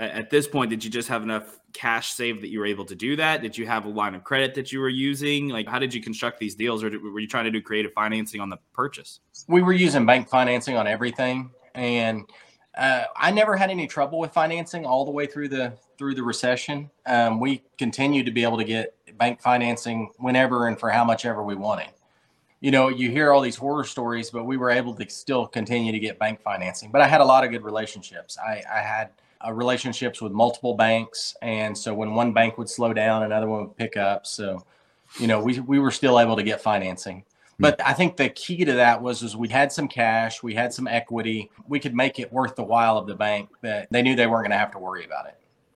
at this point, did you just have enough cash saved that you were able to do that? Did you have a line of credit that you were using? Like, how did you construct these deals, or were you trying to do creative financing on the purchase? We were using bank financing on everything, and uh, I never had any trouble with financing all the way through the through the recession. Um, we continued to be able to get bank financing whenever and for how much ever we wanted. You know, you hear all these horror stories, but we were able to still continue to get bank financing. But I had a lot of good relationships. I, I had uh, relationships with multiple banks, and so when one bank would slow down, another one would pick up. So, you know, we we were still able to get financing. But I think the key to that was is we had some cash, we had some equity, we could make it worth the while of the bank that they knew they weren't going to have to worry about it.